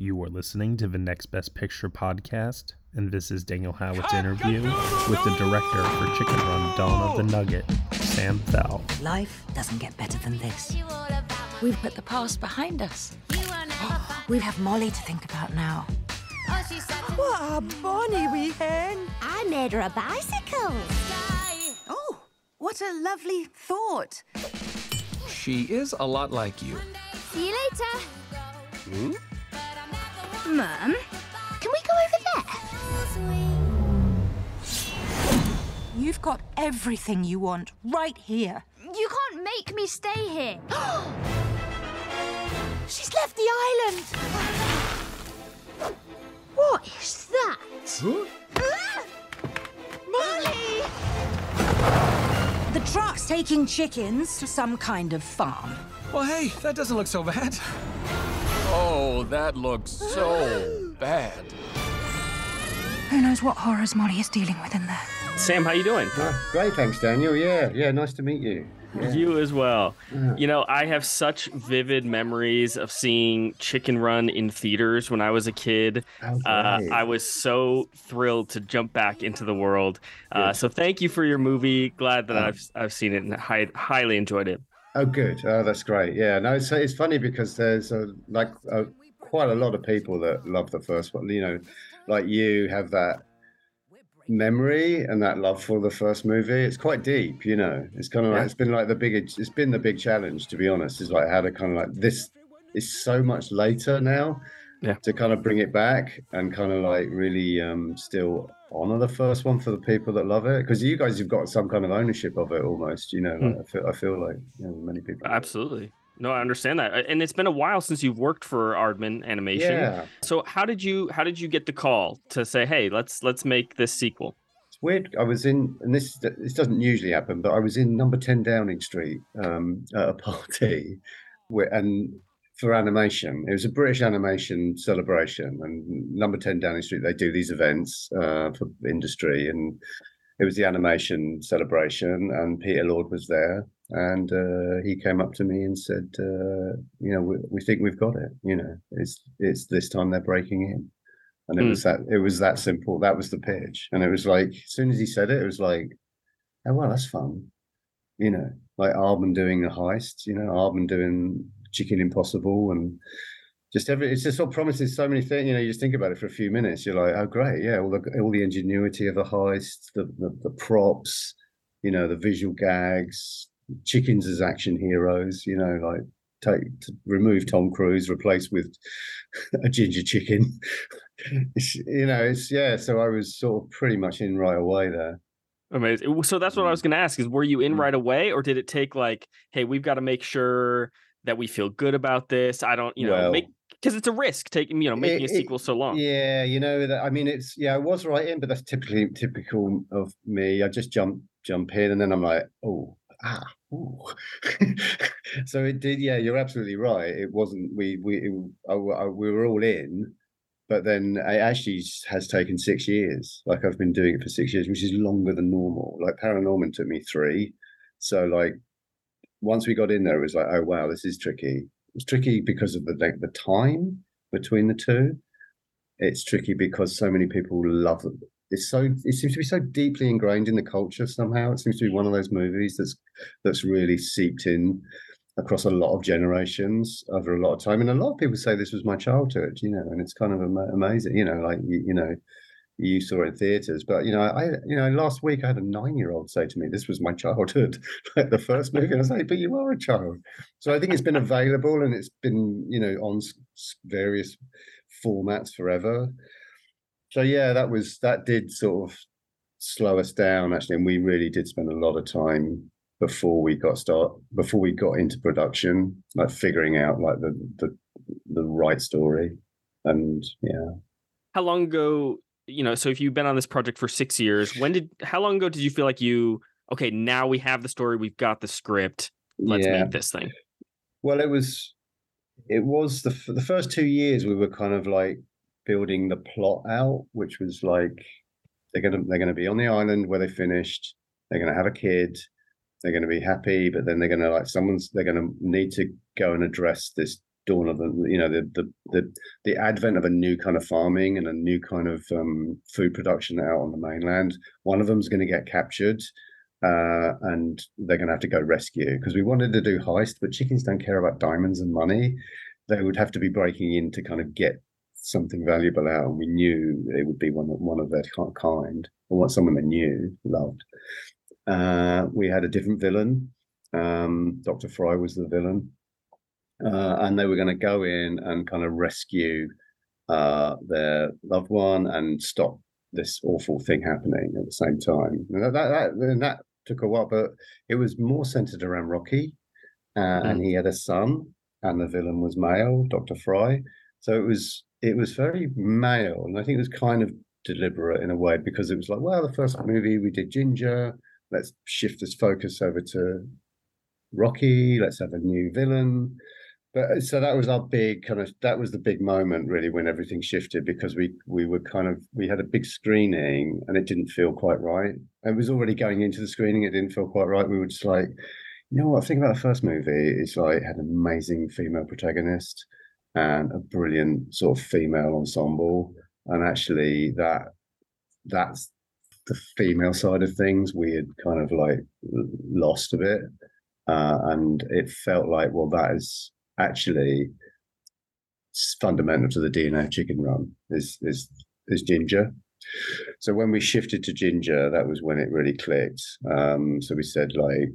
You are listening to the Next Best Picture podcast, and this is Daniel Howitt's interview with the director for Chicken Run Dawn of the Nugget, Sam Fell. Life doesn't get better than this. We've put the past behind us. We have Molly to think about now. What a bonny wee hen. I made her a bicycle. Oh, what a lovely thought. She is a lot like you. See you later. Hmm? Mum, can we go over there? You've got everything you want right here. You can't make me stay here. She's left the island. What is that? Molly! The truck's taking chickens to some kind of farm. Well, hey, that doesn't look so bad. Oh, that looks so bad. Who knows what horrors Molly is dealing with in there? Sam, how you doing? Ah, great, thanks, Daniel. Yeah, yeah, nice to meet you. Yeah. You as well. Yeah. You know, I have such vivid memories of seeing Chicken Run in theaters when I was a kid. Oh, Uh, great. I was so thrilled to jump back into the world. Uh, so thank you for your movie. Glad that Oh. I've I've seen it and hi- highly enjoyed it. Oh, good. Oh, that's great. Yeah, no, it's it's funny because there's a, like a, quite a lot of people that love the first one. You know, like you have that memory and that love for the first movie. It's quite deep. You know, it's kind of like Yeah. it's been like the big. It's been the big challenge, to be honest. Is like how to kind of like this. Is so much later now. Yeah. To kind of bring it back and kind of like really um still honor the first one for the people that love it because you guys have got some kind of ownership of it almost you know like, I, feel, I feel like you know, many people Absolutely. No, I understand that. And it's been a while since you've worked for Aardman Animation. Yeah. So how did you how did you get the call to say, "Hey, let's let's make this sequel"? It's weird. I was in, and this this doesn't usually happen, but I was in number ten Downing Street um, at a party, where, and for animation, it was a British animation celebration, and number ten Downing Street they do these events uh, for industry, and it was the animation celebration, and Peter Lord was there, and uh, he came up to me and said, uh, you know, we, we think we've got it. You know, it's it's this time they're breaking in and it Hmm. was that it was that simple that was the pitch and it was like as soon as he said it it was like oh well that's fun you know like Aardman doing a heist you know Aardman doing chicken impossible and just every it's just all promises so many things you know you just think about it for a few minutes you're like oh great yeah all the all the ingenuity of the heist the the, the props you know the visual gags chickens as action heroes you know like take to remove tom cruise replace with a ginger chicken it's, you know it's yeah so i was sort of pretty much in right away there Amazing. So that's what I was going to ask: is were you in Mm. right away, or did it take like, hey, we've got to make sure that we feel good about this? I don't, you know, Well- make because it's a risk taking, you know, making It- a it- sequel so long. Yeah, you know that. I mean, it's yeah, I was right in, but that's typically typical of me. I just jump jump in, and then I'm like, oh, ah, ooh. so it did. Yeah, you're absolutely right. It wasn't. We we it, I, I, we were all in, but then it actually has taken six years. Like I've been doing it for six years, which is longer than normal. Like Paranorman took me three. So like once we got in there, it was like, oh wow, this is tricky. It's tricky because of the like, the time between the two. It's tricky because so many people love it. It's so it seems to be so deeply ingrained in the culture somehow. It seems to be one of those movies that's that's really seeped in. across a lot of generations over a lot of time. And a lot of people say this was my childhood, you know, and it's kind of am- amazing, you know, like, you, you know, you saw in theaters, but you know, I, you know, last week I had a nine-year-old say to me, "This was my childhood," like the first movie. And I was like, "But you are a child." So I think it's been available and it's been, you know, on various formats forever. So yeah, that was that did sort of slow us down actually, and we really did spend a lot of time before we got start before we got into production, like figuring out like the the the right story, and yeah. How long ago? You know, so if you've been on this project for six years, when did? How long ago did you feel like you? Okay, now we have the story, we've got the script. Let's yeah. make this thing. Well, it was, it was the the first two years we were kind of like building the plot out, which was like they're gonna they're gonna be on the island where they finished. They're gonna have a kid they're going to be happy, but then they're going to like someone's they're going to need to go and address this dawn of the you know the the the, the advent of a new kind of farming and a new kind of um, food production out on the mainland. One of them's going to get captured. Uh, and they're going to have to go rescue because we wanted to do heist, but chickens don't care about diamonds and money. They would have to be breaking in to kind of get something valuable out, and we knew it would be one one of their kind, or what someone they knew loved. Uh, we had a different villain. Um, Dr. Fry was the villain. Uh, and they were going to go in and kind of rescue uh, their loved one and stop this awful thing happening at the same time. And that, that, that, that took a while, but it was more centered around Rocky. Mm. And he had a son, and the villain was male, Dr. Fry. So it was it was very male, and I think it was kind of deliberate in a way because it was like, well, the first movie we did Ginger, let's shift this focus over to Rocky. Let's have a new villain. But uh, so that was our big kind of that was the big moment really when everything shifted because we we were kind of we had a big screening and it didn't feel quite right. It was already going into the screening, it didn't feel quite right. We were just like, you know what, think about the first movie. It's like had an amazing female protagonist and a brilliant sort of female ensemble. And actually that that's the female side of things we had kind of like lost a bit uh, and it felt like well that is actually fundamental to the dna of chicken run is is is ginger so when we shifted to ginger that was when it really clicked um, so we said like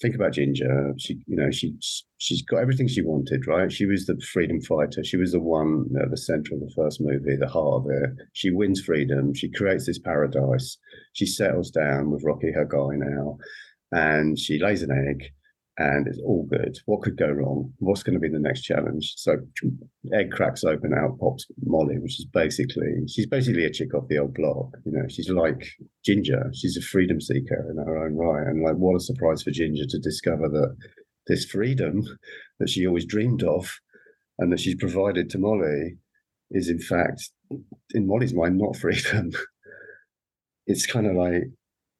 think about Ginger. She, you know, she she's got everything she wanted, right? She was the freedom fighter. She was the one at the center of the first movie, the heart of it. She wins freedom. She creates this paradise. She settles down with Rocky, her guy now, and she lays an egg and it's all good. What could go wrong? What's going to be the next challenge? So egg cracks open, out pops Molly, which is basically she's basically a chick off the old block. You know, she's like Ginger. She's a freedom seeker in her own right, and like what a surprise for Ginger to discover that this freedom that she always dreamed of and that she's provided to Molly is in fact, in Molly's mind, not freedom. it's kind of like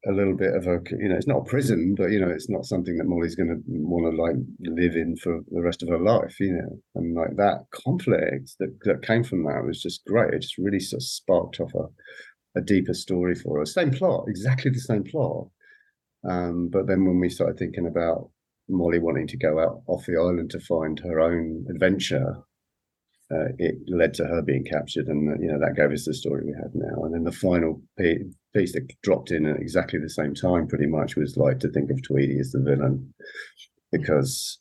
a little bit of a you know it's not a prison but you know it's not something that molly's going to want to like live in for the rest of her life you know? And like that conflict that, that came from that was just great. It just really sort of sparked off a, a deeper story for us. Same plot exactly the same plot. Um, but then when we started thinking about molly wanting to go out off the island to find her own adventure uh, it led to her being captured, and you know that gave us the story we have now. And then the final piece that dropped in at exactly the same time, pretty much, was like to think of Tweedy as the villain, because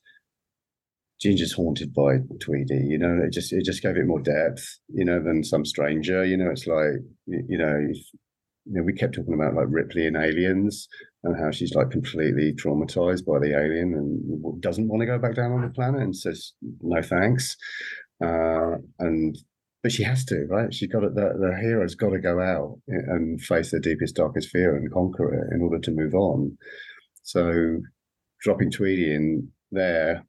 Ginger's haunted by Tweedy. You know, it just it just gave it more depth, you know, than some stranger. You know, it's like you know, you know, we kept talking about like Ripley and aliens and how she's like completely traumatized by the alien and doesn't want to go back down on the planet and says no thanks uh, and but she has to, right? She got it. The, the hero's got to go out and face their deepest, darkest fear and conquer it in order to move on. So, dropping Tweedy in there,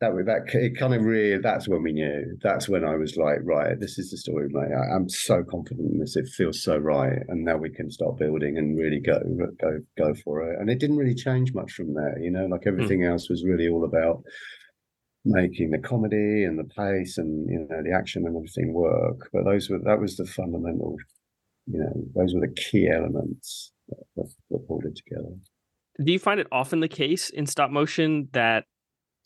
that that it kind of really. That's when we knew. That's when I was like, right, this is the story, mate. I, I'm so confident in this. It feels so right, and now we can start building and really go go go for it. And it didn't really change much from there. You know, like hmm. everything mm. else was really all about making the comedy and the pace and you know the action and everything work. But those were that was the fundamental, you know, those were the key elements that, that pulled it together. Do you find it often the case in stop motion that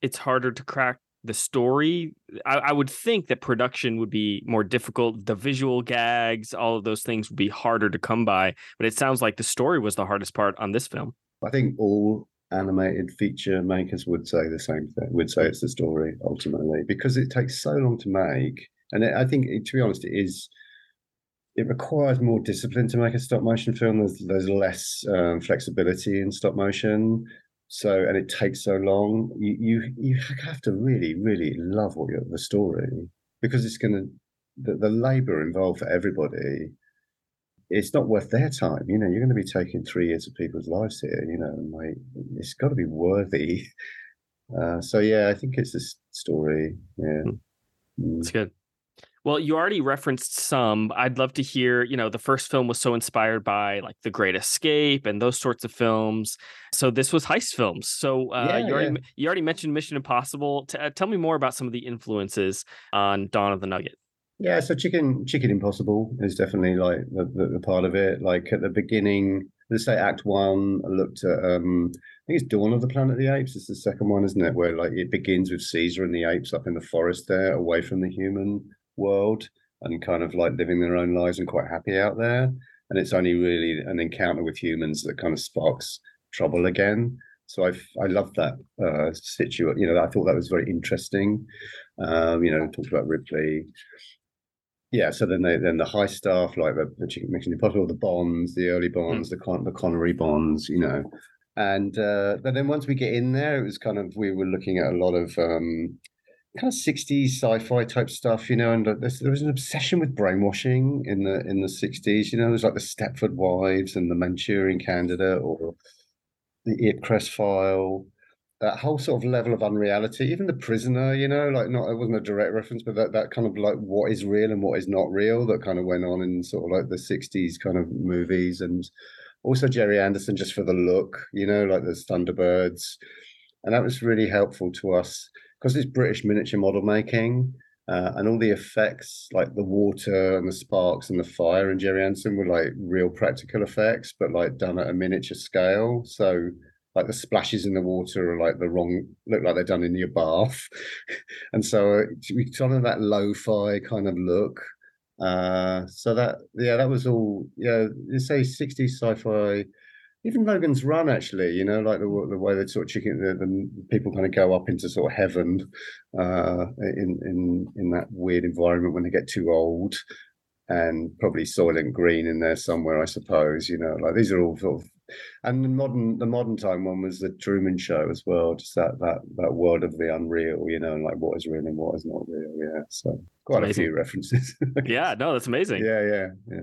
it's harder to crack the story. I, I, would think that production would be more difficult. The visual gags, all of those things would be harder to come by. But it sounds like the story was the hardest part on this film. I think all animated feature makers would say the same thing. Would say it's the story ultimately because it takes so long to make, and it, I think to be honest, it is. It requires more discipline to make a stop motion film. There's, there's less um, flexibility in stop motion so and it takes so long you you, you have to really really love what the story because it's going to the, the labor involved for everybody it's not worth their time you know you're going to be taking three years of people's lives here you know like it's got to be worthy uh, so yeah i think it's this story yeah it's mm. good well, you already referenced some. I'd love to hear, you know, the first film was so inspired by like The Great Escape and those sorts of films. So this was heist films. So uh, yeah, you already yeah. you already mentioned Mission Impossible. T- uh, tell me more about some of the influences on Dawn of the Nugget. Yeah, so Chicken Chicken Impossible is definitely like the, the, the part of it. Like at the beginning, let's say Act One, I looked at um, I think it's Dawn of the Planet of the Apes. It's the second one, isn't it? Where like it begins with Caesar and the apes up in the forest there, away from the human world and kind of like living their own lives and quite happy out there. And it's only really an encounter with humans that kind of sparks trouble again. So I I love that uh, situation. You know, I thought that was very interesting. Um, you know, talked about Ripley. Yeah, so then they, then the high stuff like the, the Mission Impossible, the Bonds, the early Bonds, mm. the Con- the Connery Bonds, you know, and uh, but then once we get in there, it was kind of we were looking at a lot of um, kind of 60s sci-fi type stuff, you know, and uh, there was an obsession with brainwashing in the in the 60s, you know, there's like the Stepford Wives and the Manchurian Candidate or the Ipcress file, that whole sort of level of unreality, even the prisoner, you know, like not it wasn't a direct reference, but that that kind of like what is real and what is not real that kind of went on in sort of like the 60s kind of movies and also Gerry Anderson just for the look, you know, like the Thunderbirds. And that was really helpful to us because it's British miniature model making uh, and all the effects like the water and the sparks and the fire and Gerry Anderson were like real practical effects, but like done at a miniature scale. So like the splashes in the water are like the wrong look like they're done in your bath and so uh, we kind of that lo-fi kind of look uh so that yeah that was all yeah you say 60s sci-fi even Logan's Run, actually, you know, like the, the way that sort of chicken, the, the, people kind of go up into sort of heaven uh, in in in that weird environment when they get too old, and probably Soylent Green in there somewhere, I suppose. You know, like these are all sort of, and the modern the modern time one was the Truman Show as well, just that that that world of the unreal, you know, and like what is real and what is not real. Yeah, so quite a few references. yeah, no, that's amazing. Yeah, yeah, yeah.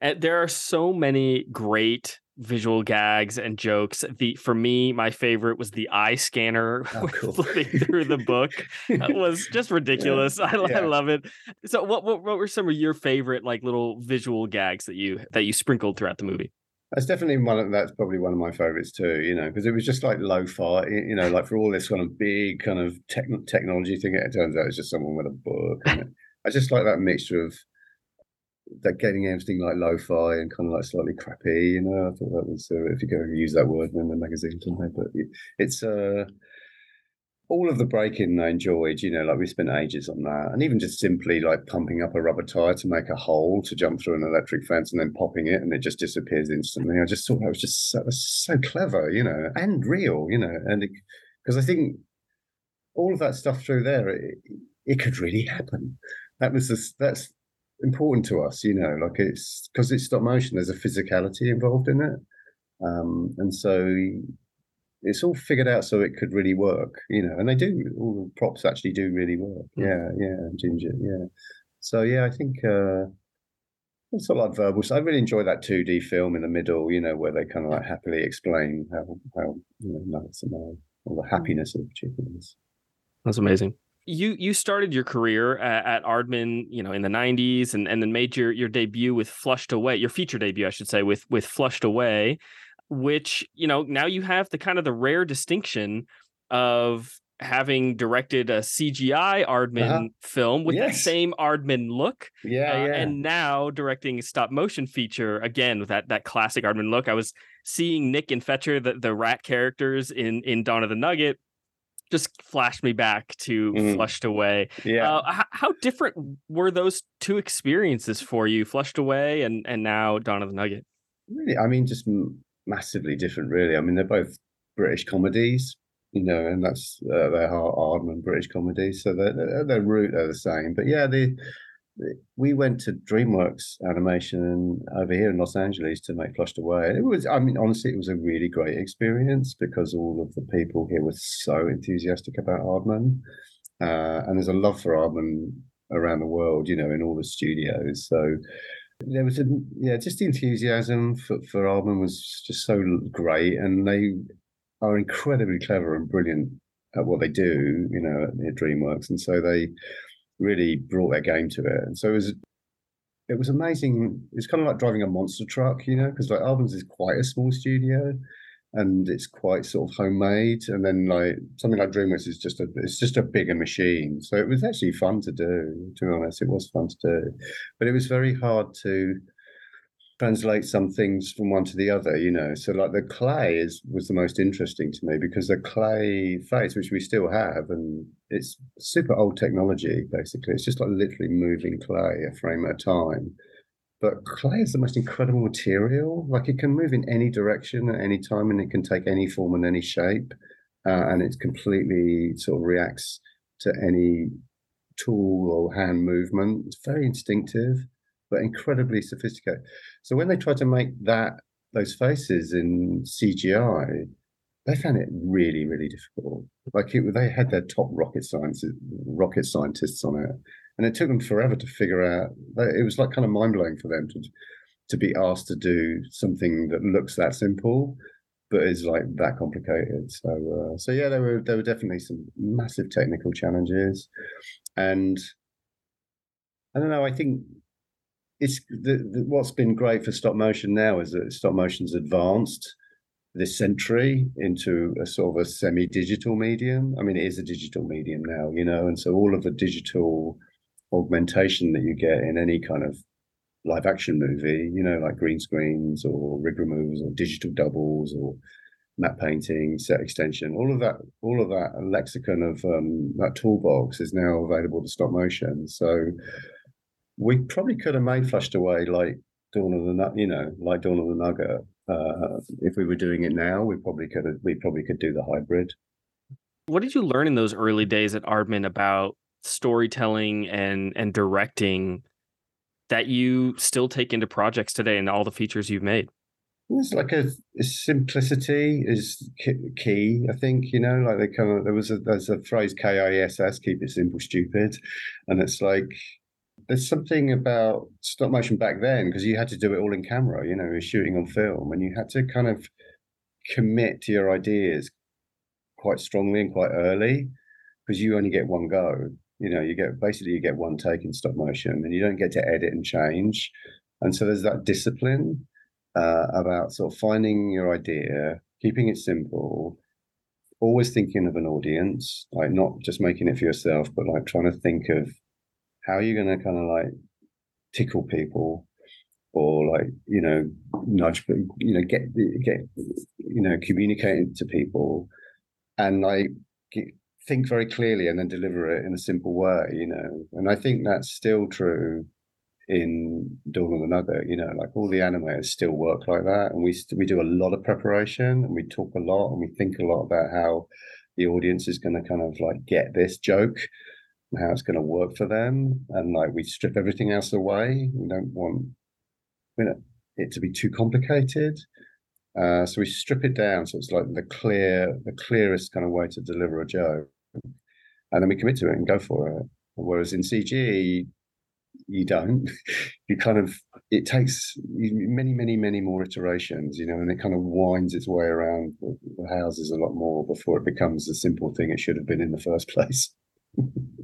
And there are so many great visual gags and jokes. The for me, my favorite was the eye scanner oh, cool. flipping through the book. That was just ridiculous. Yeah. I, yeah. I, love it. So, what, what what were some of your favorite like little visual gags that you that you sprinkled throughout the movie? That's definitely one. Of, that's probably one of my favorites too. You know, because it was just like lo-fi. You know, like for all this kind of big kind of tech, technology thing, it turns out it's just someone with a book. I just like that mixture of that getting everything like lo-fi and kind of like slightly crappy. You know, I thought that was uh, if you go use that word in the magazine somewhere, but it, it's uh all of the breaking I enjoyed, you know, like we spent ages on that. And even just simply like pumping up a rubber tire to make a hole to jump through an electric fence and then popping it and it just disappears instantly. I just thought that was just so, was so clever, you know, and real, you know, and because I think all of that stuff through there, it, it could really happen. That was that's important to us, you know, like it's because it's stop motion, there's a physicality involved in it. Um, and so it's all figured out so it could really work, you know, and they do, all the props actually do really work. Mm. Yeah, yeah, Ginger, yeah. So, yeah, I think uh, it's of like verbal. So I really enjoy that 2D film in the middle, you know, where they kind of like happily explain how, how you know, nuts and all. the happiness of chickens. That's amazing. You you started your career at, at Aardman, you know, in the '90s, and, and then made your your debut with Flushed Away, your feature debut, I should say, with with Flushed Away, which you know now you have the kind of the rare distinction of having directed a CGI Aardman uh-huh. film with yes. that same Aardman look. Yeah, uh, yeah. And now directing a stop motion feature again with that that classic Aardman look. I was seeing Nick and Fetcher, the, the rat characters in in Dawn of the Nugget, just flashed me back to mm. Flushed Away. Yeah. Uh, how, how, different were those two experiences for you, Flushed Away and and now Dawn of the Nugget? Really, I mean, just massively different. Really, I mean, they're both British comedies, you know, and that's uh, they're Aardman British comedies, so their their root are the same. But yeah, the we went to DreamWorks Animation over here in Los Angeles to make Flushed Away. It was, I mean, honestly, it was a really great experience because all of the people here were so enthusiastic about Aardman. Uh, and there's a love for Aardman around the world, you know, in all the studios. So there was a, yeah, just the enthusiasm for, for Aardman was just so great. And they are incredibly clever and brilliant at what they do, you know, at DreamWorks. And so they, really brought their game to it. And so it was it was amazing. It's kind of like driving a monster truck, you know, because like Aardman's is quite a small studio and it's quite sort of homemade. And then like something like DreamWorks is just a it's just a bigger machine. So it was actually fun to do, to be honest. It was fun to do. But it was very hard to translate some things from one to the other, you know. So like the clay is was the most interesting to me because the clay face, which we still have, and it's super old technology, basically. It's just like literally moving clay a frame at a time. But clay is the most incredible material. Like it can move in any direction at any time and it can take any form and any shape. Uh, and it completely sort of reacts to any tool or hand movement. It's very instinctive but incredibly sophisticated. So when they tried to make that those faces in CGI, they found it really, really difficult. Like it, they had their top rocket science rocket scientists on it, and it took them forever to figure out. It was like kind of mind blowing for them to to be asked to do something that looks that simple, but is like that complicated. So, uh, so yeah, there were there were definitely some massive technical challenges, and I don't know. I think it's the, the, what's been great for stop motion now is that stop motion's advanced this century into a sort of a semi-digital medium. I mean, it is a digital medium now, you know, and so all of the digital augmentation that you get in any kind of live action movie, you know, like green screens or rig removals or digital doubles or matte painting, set extension, all of that, all of that lexicon of um, that toolbox is now available to stop motion. So we probably could have made Flushed Away like Dawn of the you know, like Dawn of the Nugget. Uh, if we were doing it now, we probably could have, we probably could do the hybrid. What did you learn in those early days at Aardman about storytelling and and directing that you still take into projects today and all the features you've made? It's like a, a, simplicity is key. I think you know, like they kind of there was a there's a phrase K I S S keep it simple, stupid, and it's like there's something about stop motion back then because you had to do it all in camera. You know, you're shooting on film, and you had to kind of commit to your ideas quite strongly and quite early because you only get one go. You know, you get basically you get one take in stop motion, and you don't get to edit and change. And so there's that discipline uh, about sort of finding your idea, keeping it simple, always thinking of an audience, like not just making it for yourself, but like trying to think of how are you going to kind of like tickle people or like you know nudge you know get get you know communicating to people and like get, think very clearly and then deliver it in a simple way you know? And i think that's still true in Dawn of the Nugget, you know, like all the animators still work like that, and we we do a lot of preparation, and we talk a lot, and we think a lot about how the audience is going to kind of like get this joke, how it's going to work for them. And like we strip everything else away. We don't want you know, it to be too complicated. Uh, so we strip it down so it's like the clear, the clearest kind of way to deliver a joke, and then we commit to it and go for it. Whereas in CG, you don't. you kind of it takes many, many, many more iterations, you know, and it kind of winds its way around the, houses a lot more before it becomes the simple thing it should have been in the first place.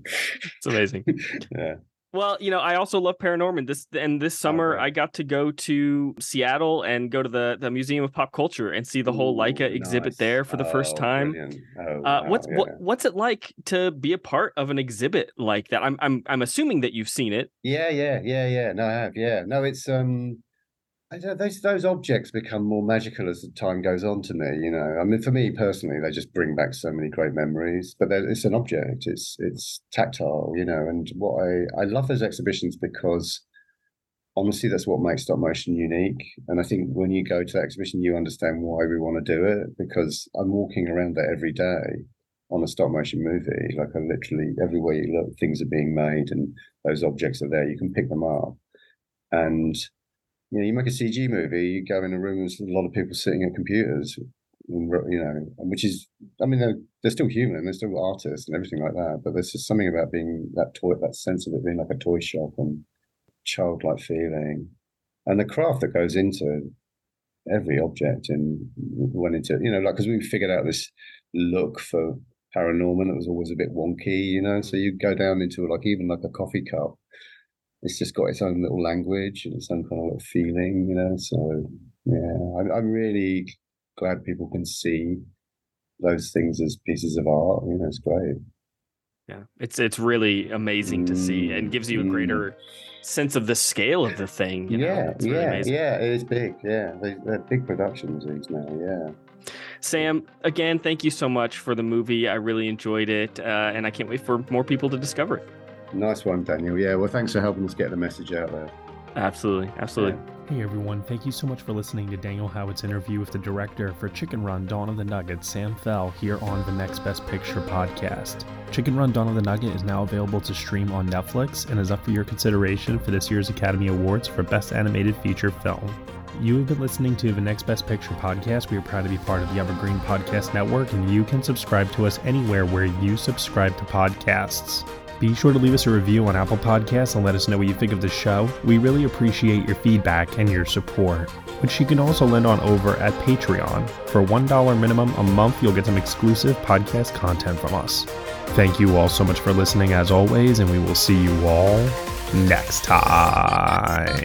It's amazing. yeah. Well, you know, I also love Paranorman. This and this summer, I got to go to Seattle and go to the, the Museum of Pop Culture and see the whole Ooh, Laika exhibit nice. there for the first Oh, time. Oh, Uh, wow, what's yeah. what, what's it like to be a part of an exhibit like that? I'm I'm I'm assuming that you've seen it. Yeah, yeah, yeah, yeah. No, I have. Yeah, no, it's um, I don't, those those objects become more magical as time goes on. To me, you know, I mean, for me personally, they just bring back so many great memories. But it's an object. It's it's tactile, you know. And what I I love those exhibitions because honestly, that's what makes stop motion unique. And I think when you go to that exhibition, you understand why we want to do it because I'm walking around there every day on a stop motion movie. Like I literally everywhere you look, things are being made and those objects are there. You can pick them up. And you know, you make a CG movie, you go in a room, there's a lot of people sitting at computers, and, you know, which is, I mean, they're, they're still human, they're still artists and everything like that. But there's just something about being that toy, that sense of it being like a toy shop and childlike feeling, and the craft that goes into every object and went into, you know, like because we figured out this look for Paranorman that was always a bit wonky, you know. So you go down into like even like a coffee cup it's just got its own little language and its own kind of little feeling, you know. So yeah, I'm, I'm really glad people can see those things as pieces of art. You know, it's great. Yeah, it's it's really amazing to see and gives you a greater sense of the scale of the thing. You know? yeah, really yeah, amazing. yeah. It is big. Yeah, they, they're big productions these now. Yeah. Sam, again, thank you so much for the movie. I really enjoyed it, uh, and I can't wait for more people to discover it. Nice one, Daniel. Yeah. Well, thanks for helping us get the message out there. Absolutely, absolutely. Hey everyone, thank you so much for listening to Daniel Howitt's interview with the director for Chicken Run Dawn of the Nugget, Sam Fell, here on the Next Best Picture podcast. Chicken Run Dawn of the Nugget is now available to stream on Netflix and is up for your consideration for this year's Academy Awards for Best Animated Feature Film. You have been listening to the Next Best Picture podcast. We are proud to be part of the Evergreen Podcast Network, and you can subscribe to us anywhere where you subscribe to podcasts. Be sure to leave us a review on Apple Podcasts and let us know what you think of the show. We really appreciate your feedback and your support, which you can also lend on over at Patreon. For $1 minimum a month, you'll get some exclusive podcast content from us. Thank you all so much for listening as always, and we will see you all next time.